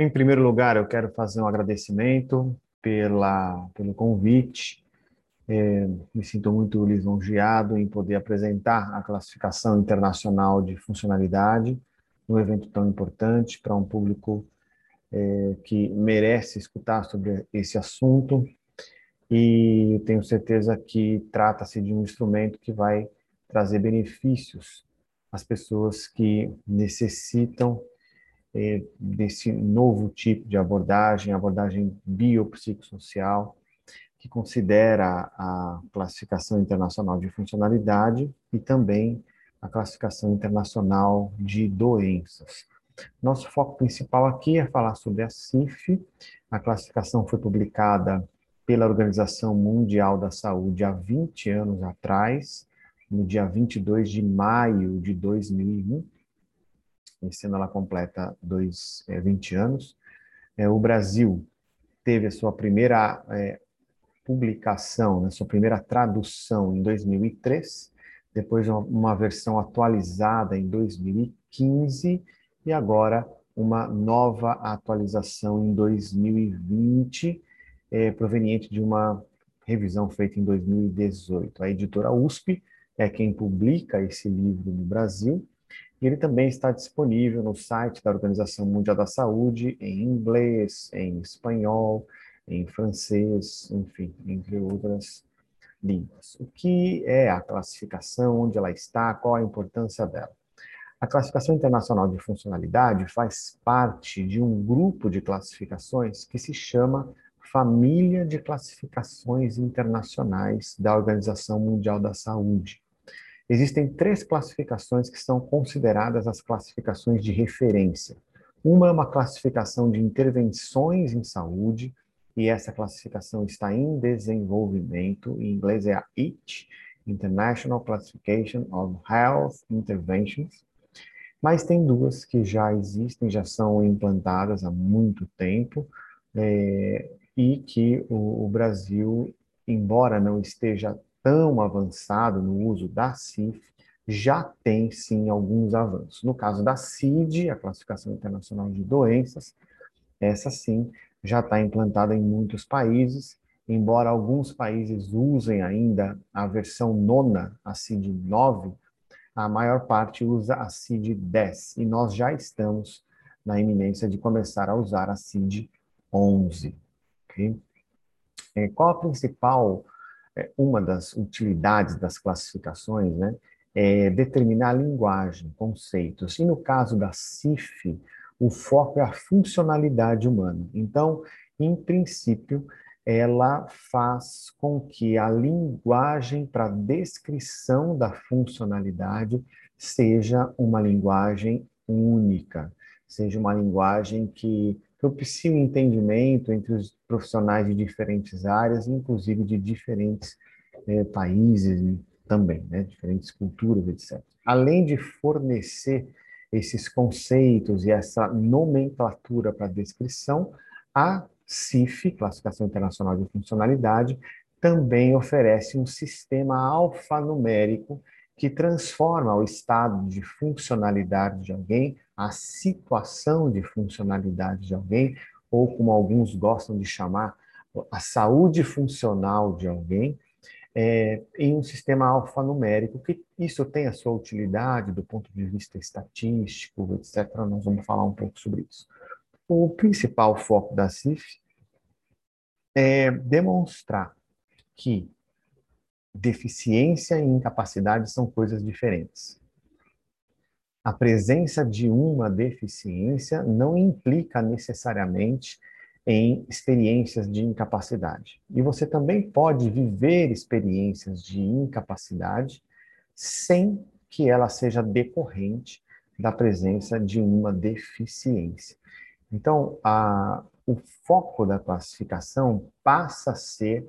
Em primeiro lugar, eu quero fazer um agradecimento pela, pelo convite. É, me sinto muito lisonjeado em poder apresentar a classificação internacional de funcionalidade num evento tão importante para um público é, que merece escutar sobre esse assunto. E tenho certeza que trata-se de um instrumento que vai trazer benefícios às pessoas que necessitam desse novo tipo de abordagem, abordagem biopsicossocial, que considera a classificação internacional de funcionalidade e também a classificação internacional de doenças. Nosso foco principal aqui é falar sobre a CIF. A classificação foi publicada pela Organização Mundial da Saúde há 20 anos atrás, no dia 22 de maio de 2001. Esse ano ela completa dois, é, 20 anos. É, o Brasil teve a sua primeira é, publicação, né, sua primeira tradução em 2003, depois uma versão atualizada em 2015 e agora uma nova atualização em 2020, é, proveniente de uma revisão feita em 2018. A editora USP é quem publica esse livro no Brasil, e ele também está disponível no site da Organização Mundial da Saúde em inglês, em espanhol, em francês, enfim, entre outras línguas. O que é a classificação, onde ela está, qual a importância dela? A classificação internacional de funcionalidade faz parte de um grupo de classificações que se chama Família de Classificações Internacionais da Organização Mundial da Saúde. Existem três classificações que são consideradas as classificações de referência. Uma é uma classificação de intervenções em saúde, e essa classificação está em desenvolvimento, em inglês é a IT, International Classification of Health Interventions, mas tem duas que já existem, já são implantadas há muito tempo, é, e que o, o, Brasil, embora não esteja tão avançado no uso da CIF, já tem sim alguns avanços. No caso da CID, a Classificação Internacional de Doenças, essa sim já está implantada em muitos países, embora alguns países usem ainda a versão nona, a CID 9, a maior parte usa a CID 10, e nós já estamos na iminência de começar a usar a CID 11. Okay? É, qual a principal, uma das utilidades das classificações, né? É determinar a linguagem, conceitos. E no caso da CIF, o foco é a funcionalidade humana. Então, em princípio, ela faz com que a linguagem para descrição da funcionalidade seja uma linguagem única, seja uma linguagem que propicie o um entendimento entre os profissionais de diferentes áreas, inclusive de diferentes é, países também, né, diferentes culturas, etc. Além de fornecer esses conceitos e essa nomenclatura para descrição, a CIF, Classificação Internacional de Funcionalidade, também oferece um sistema alfanumérico que transforma o estado de funcionalidade de alguém, a situação de funcionalidade de alguém, ou como alguns gostam de chamar, a saúde funcional de alguém, é, em um sistema alfanumérico, que isso tem a sua utilidade do ponto de vista estatístico, etc. Nós vamos falar um pouco sobre isso. O principal foco da CIF é demonstrar que deficiência e incapacidade são coisas diferentes. A presença de uma deficiência não implica necessariamente em experiências de incapacidade. E você também pode viver experiências de incapacidade sem que ela seja decorrente da presença de uma deficiência. Então, a, o foco da classificação passa a ser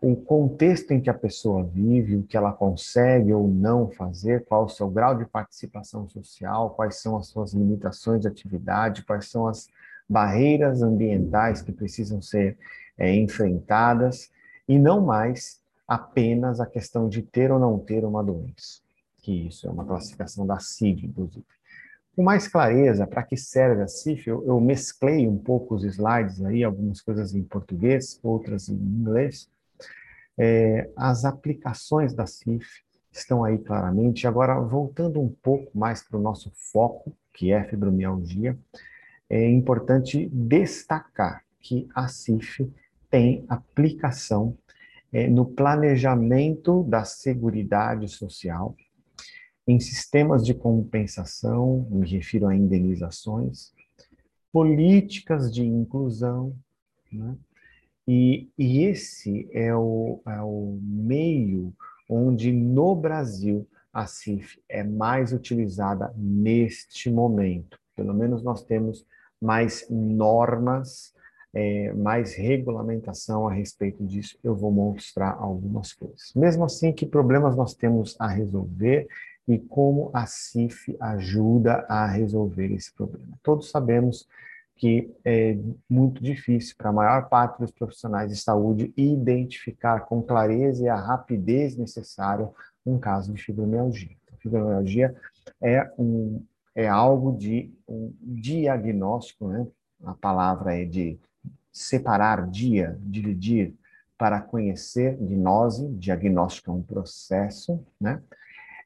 o contexto em que a pessoa vive, o que ela consegue ou não fazer, qual o seu grau de participação social, quais são as suas limitações de atividade, quais são as barreiras ambientais que precisam ser é, enfrentadas e não mais apenas a questão de ter ou não ter uma doença, que isso é uma classificação da CID, inclusive. Com mais clareza, para que serve a CIF, eu, eu mesclei um pouco os slides aí, algumas coisas em português, outras em inglês. É, as aplicações da CIF estão aí claramente. Agora, voltando um pouco mais para o nosso foco, que é fibromialgia, é importante destacar que a CIF tem aplicação é, no planejamento da Seguridade Social, em sistemas de compensação, me refiro a indenizações, políticas de inclusão, né? E, e, esse é o, é o meio onde no Brasil a CIF é mais utilizada neste momento. Pelo menos nós temos mais normas, é, mais regulamentação a respeito disso. Eu vou mostrar algumas coisas. Mesmo assim, que problemas nós temos a resolver e como a CIF ajuda a resolver esse problema. Todos sabemos que é muito difícil para a maior parte dos profissionais de saúde identificar com clareza e a rapidez necessária um caso de fibromialgia. A fibromialgia é, um, é algo de um diagnóstico, né? a palavra é de separar dia, dividir, para conhecer, gnose, diagnóstico é um processo, né?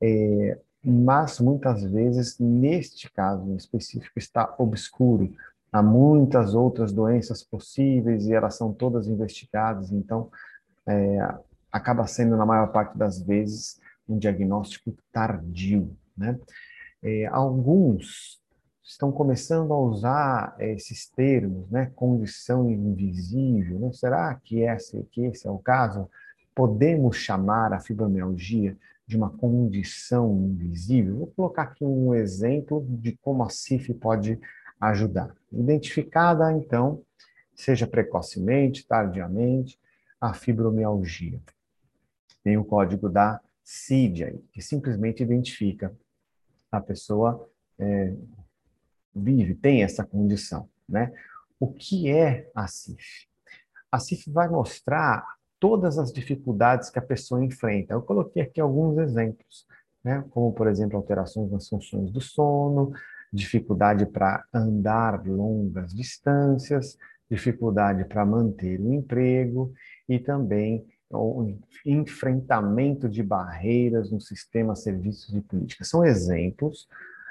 É, mas muitas vezes, neste caso em específico, está obscuro. Há muitas outras doenças possíveis e elas são todas investigadas, então é, acaba sendo, na maior parte das vezes, um diagnóstico tardio. Né? É, alguns estão começando a usar esses termos, né? condição invisível. Né? Será que esse, que esse é o caso? Podemos chamar a fibromialgia de uma condição invisível. Vou colocar aqui um exemplo de como a CIF pode ajudar. Identificada, então, seja precocemente, tardiamente, a fibromialgia. Tem o código da CID aí, que simplesmente identifica a pessoa é, vive, tem essa condição, né? O que é a CIF? A CIF vai mostrar todas as dificuldades que a pessoa enfrenta. Eu coloquei aqui alguns exemplos, né? como, por exemplo, alterações nas funções do sono, dificuldade para andar longas distâncias, dificuldade para manter o emprego e também o enfrentamento de barreiras no sistema serviços de política. São exemplos.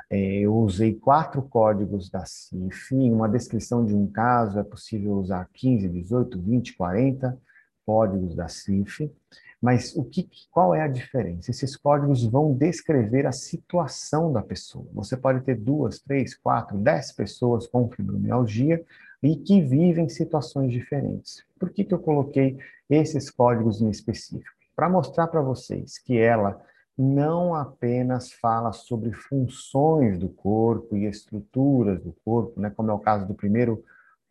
É, eu usei quatro códigos da CIF. Em uma descrição de um caso, é possível usar 15, 18, 20, 40 códigos da CIF, mas o que, qual é a diferença? Esses códigos vão descrever a situação da pessoa. Você pode ter duas, três, quatro, dez pessoas com fibromialgia e que vivem situações diferentes. Por que, que eu coloquei esses códigos em específico? Para mostrar para vocês que ela não apenas fala sobre funções do corpo e estruturas do corpo, né, como é o caso do primeiro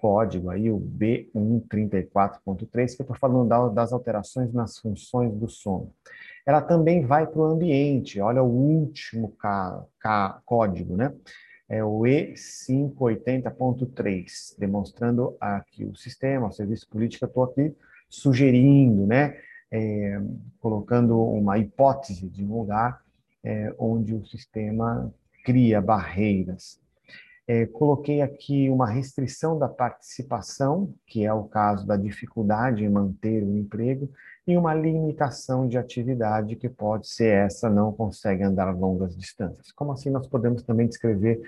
código aí, o B134.3, que eu estou falando das alterações nas funções do sono. Ela também vai para o ambiente, olha o último código, né? É o E580.3, demonstrando aqui o sistema, o serviço político, estou aqui sugerindo, né? É, colocando uma hipótese de um lugar é, onde o sistema cria barreiras é, coloquei aqui uma restrição da participação, que é o caso da dificuldade em manter o emprego, e uma limitação de atividade, que pode ser essa, não consegue andar longas distâncias. Como assim nós podemos também descrever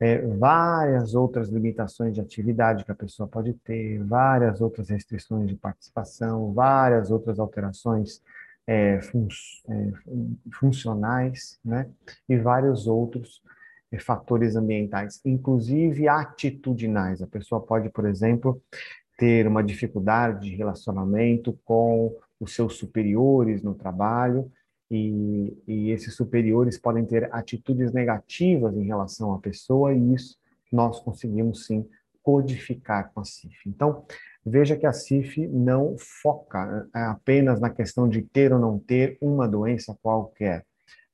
é, várias outras limitações de atividade que a pessoa pode ter, várias outras restrições de participação, várias outras alterações é, fun é, funcionais, né? E vários outros fatores ambientais, inclusive atitudinais. A pessoa pode, por exemplo, ter uma dificuldade de relacionamento com os seus superiores no trabalho, e, e, esses superiores podem ter atitudes negativas em relação à pessoa, e isso nós conseguimos sim codificar com a CIF. Então, veja que a CIF não foca é, apenas na questão de ter ou não ter uma doença qualquer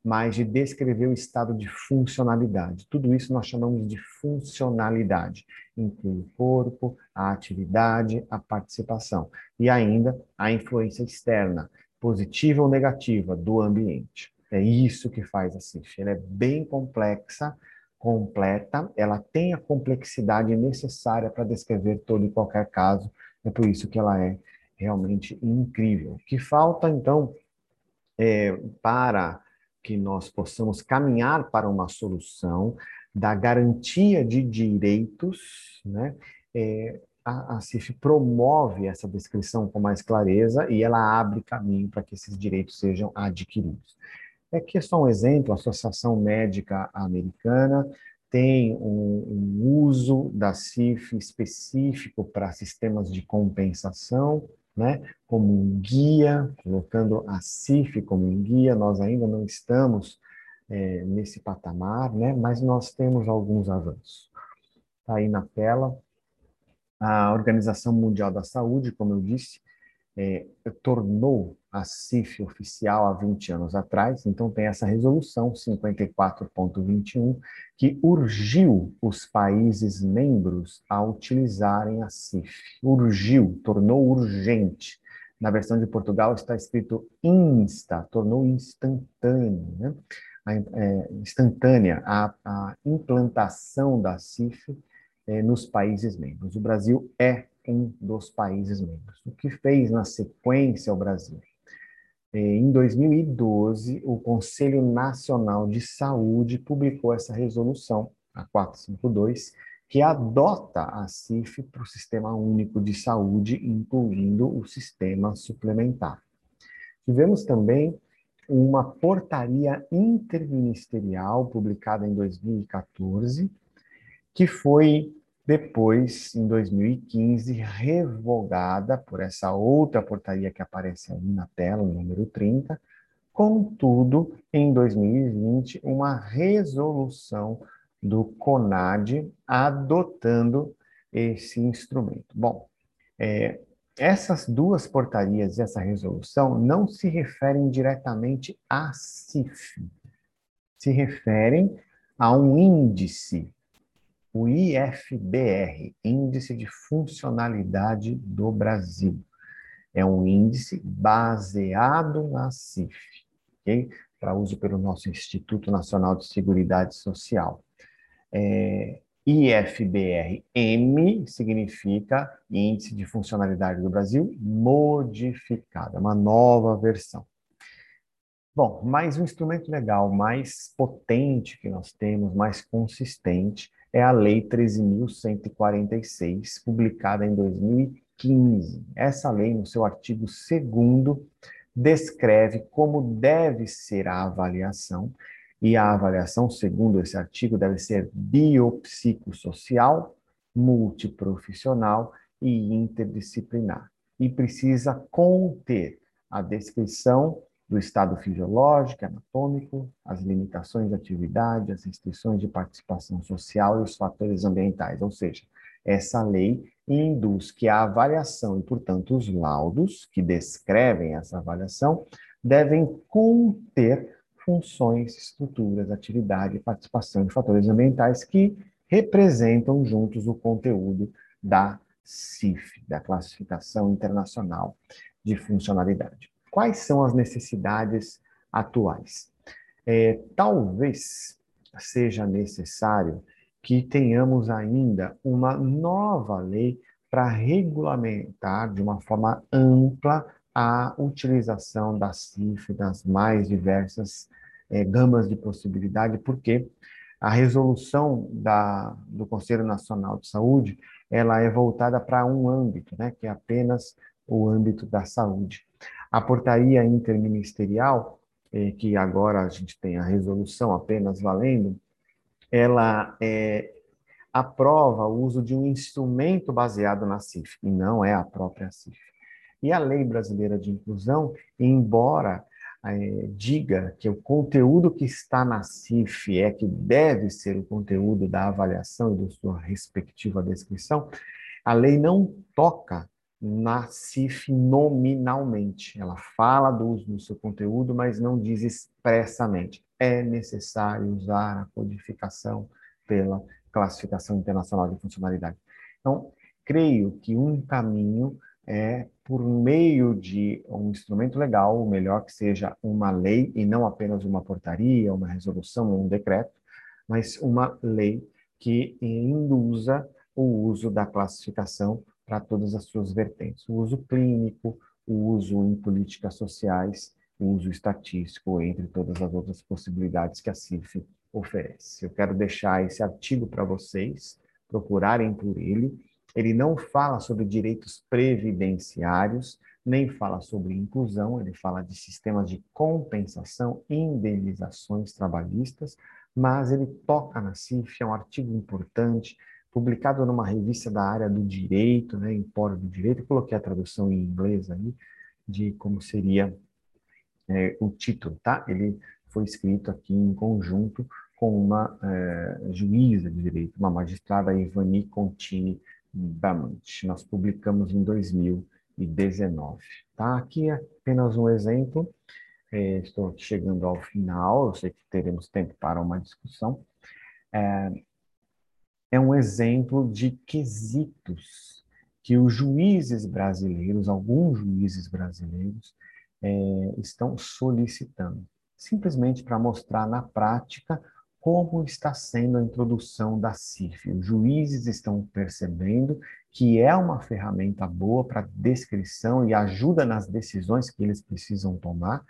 mas de descrever o estado de funcionalidade. Tudo isso nós chamamos de funcionalidade. Inclui o corpo, a atividade, a participação e ainda a influência externa, positiva ou negativa, do ambiente. É isso que faz a CIF. Ela é bem complexa, completa, ela tem a complexidade necessária para descrever todo e qualquer caso, é por isso que ela é realmente incrível. O que falta, então, é, para que nós possamos caminhar para uma solução da garantia de direitos, né? É, a, a CIF promove essa descrição com mais clareza e ela abre caminho para que esses direitos sejam adquiridos. É que é só um exemplo, a Associação Médica Americana tem um, um uso da CIF específico para sistemas de compensação, né, como um guia, colocando a CIF como um guia, nós ainda não estamos é, nesse patamar, né, mas nós temos alguns avanços. Está aí na tela. A Organização Mundial da Saúde, como eu disse, é, tornou a CIF oficial há 20 anos atrás, então tem essa resolução 54.21 que urgiu os países membros a utilizarem a CIF. Urgiu, tornou urgente. Na versão de Portugal está escrito insta, tornou instantâneo, né? a, é, instantânea a, a, implantação da CIF é, nos países membros. O Brasil é um dos países membros. O que fez na sequência o Brasil? É, em 2012, o Conselho Nacional de Saúde publicou essa resolução, a 452, que adota a CIF para o Sistema Único de Saúde, incluindo o sistema suplementar. Tivemos também uma portaria interministerial publicada em 2014, que foi depois, em 2015, revogada por essa outra portaria que aparece aí na tela, número 30. Contudo, em 2020, uma resolução do CONAD adotando esse instrumento. Bom, é, essas duas portarias e essa resolução não se referem diretamente à CIF, se referem a um índice o IFBR, Índice de Funcionalidade do Brasil. É um índice baseado na CIF, para uso pelo nosso Instituto Nacional de Seguridade Social. É, IFBR-M significa Índice de Funcionalidade do Brasil modificado, é uma nova versão. Bom, mais um instrumento legal, mais potente que nós temos, mais consistente, é a Lei 13.146, publicada em 2015. Essa lei, no seu artigo 2, descreve como deve ser a avaliação, e a avaliação, segundo esse artigo, deve ser biopsicossocial, multiprofissional e interdisciplinar. E precisa conter a descrição do estado fisiológico, anatômico, as limitações de atividade, as restrições de participação social e os fatores ambientais. Ou seja, essa lei induz que a avaliação e, portanto, os laudos que descrevem essa avaliação devem conter funções, estruturas, atividade, participação e fatores ambientais que representam juntos o conteúdo da CIF, da Classificação Internacional de Funcionalidade. Quais são as necessidades atuais? É, talvez seja necessário que tenhamos ainda uma nova lei para regulamentar de uma forma ampla a utilização da CIF das mais diversas é, gamas de possibilidade, porque a resolução da, do Conselho Nacional de Saúde ela é voltada para um âmbito, né, que é apenas o âmbito da saúde. A portaria interministerial, eh, que agora a gente tem a resolução apenas valendo, ela é, aprova o uso de um instrumento baseado na CIF, e não é a própria CIF. E a Lei Brasileira de Inclusão, embora é, diga que o conteúdo que está na CIF é que deve ser o conteúdo da avaliação e da sua respectiva descrição, a lei não toca na CIF nominalmente. Ela fala do uso do seu conteúdo, mas não diz expressamente. É necessário usar a codificação pela Classificação Internacional de Funcionalidade. Então, creio que um caminho é por meio de um instrumento legal, o melhor que seja uma lei e não apenas uma portaria, uma resolução ou um decreto, mas uma lei que induza o uso da classificação para todas as suas vertentes. O uso clínico, o uso em políticas sociais, o uso estatístico, entre todas as outras possibilidades que a CIF oferece. Eu quero deixar esse artigo para vocês procurarem por ele. Ele não fala sobre direitos previdenciários, nem fala sobre inclusão, ele fala de sistemas de compensação, indenizações trabalhistas, mas ele toca na CIF, é um artigo importante, publicado numa revista da área do direito, né, Empório do Direito, coloquei a tradução em inglês aí, de como seria é, o título, tá? Ele foi escrito aqui em conjunto com uma é, juíza de direito, uma magistrada Ivani Contini Bamant. Nós publicamos em 2019, tá? Aqui é apenas um exemplo, é, estou chegando ao final, eu sei que teremos tempo para uma discussão. É, é um exemplo de quesitos que os juízes brasileiros, alguns juízes brasileiros, é, estão solicitando, simplesmente para mostrar na prática como está sendo a introdução da CIF. Os juízes estão percebendo que é uma ferramenta boa para descrição e ajuda nas decisões que eles precisam tomar.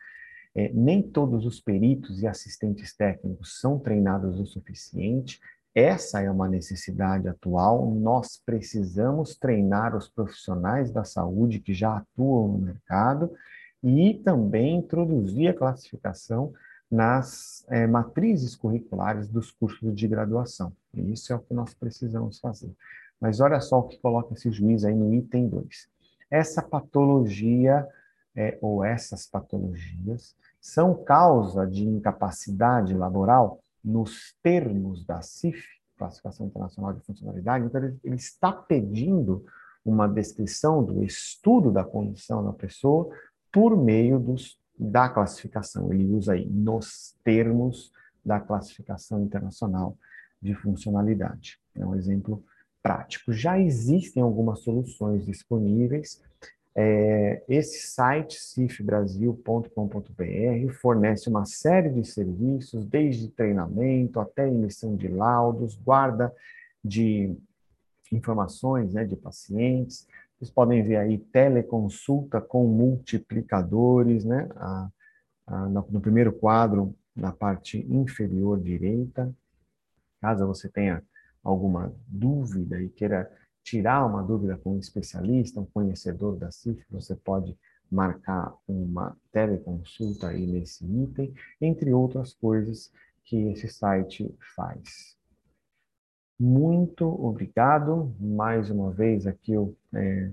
É, nem todos os peritos e assistentes técnicos são treinados o suficiente, essa é uma necessidade atual. Nós precisamos treinar os profissionais da saúde que já atuam no mercado e também introduzir a classificação nas é, matrizes curriculares dos cursos de graduação. E isso é o que nós precisamos fazer. Mas olha só o que coloca esse juiz aí no item 2. Essa patologia, é, ou essas patologias, são causa de incapacidade laboral nos termos da CIF, Classificação Internacional de Funcionalidade, então ele, ele está pedindo uma descrição do estudo da condição da pessoa por meio dos, da classificação. Ele usa aí nos termos da Classificação Internacional de Funcionalidade. É um exemplo prático. Já existem algumas soluções disponíveis é, esse site, cifbrasil.com.br, fornece uma série de serviços, desde treinamento até emissão de laudos, guarda de informações né, de pacientes. Vocês podem ver aí teleconsulta com multiplicadores, né, a, a, no primeiro quadro, na parte inferior direita. Caso você tenha alguma dúvida e queira tirar uma dúvida com um especialista, um conhecedor da CIF, você pode marcar uma teleconsulta aí nesse item, entre outras coisas que esse site faz. Muito obrigado. Mais uma vez aqui eu é,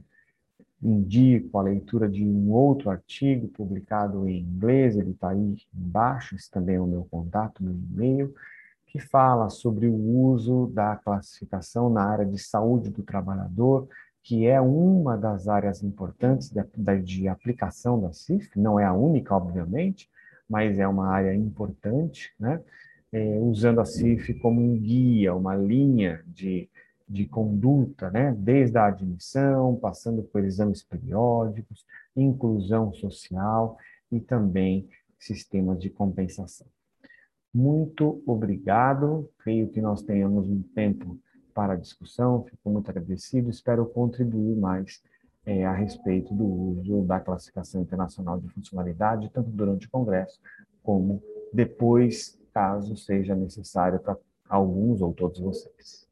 indico a leitura de um outro artigo publicado em inglês, ele está aí embaixo, esse também é o meu contato, meu e-mail, que fala sobre o uso da classificação na área de saúde do trabalhador, que é uma das áreas importantes de, de aplicação da CIF, não é a única, obviamente, mas é uma área importante, né? É, usando a CIF como um guia, uma linha de, de conduta, né? desde a admissão, passando por exames periódicos, inclusão social e também sistemas de compensação. Muito obrigado. Creio que nós tenhamos um tempo para discussão. Fico muito agradecido. Espero contribuir mais é, a respeito do uso da classificação internacional de funcionalidade, tanto durante o Congresso como depois, caso seja necessário para alguns ou todos vocês.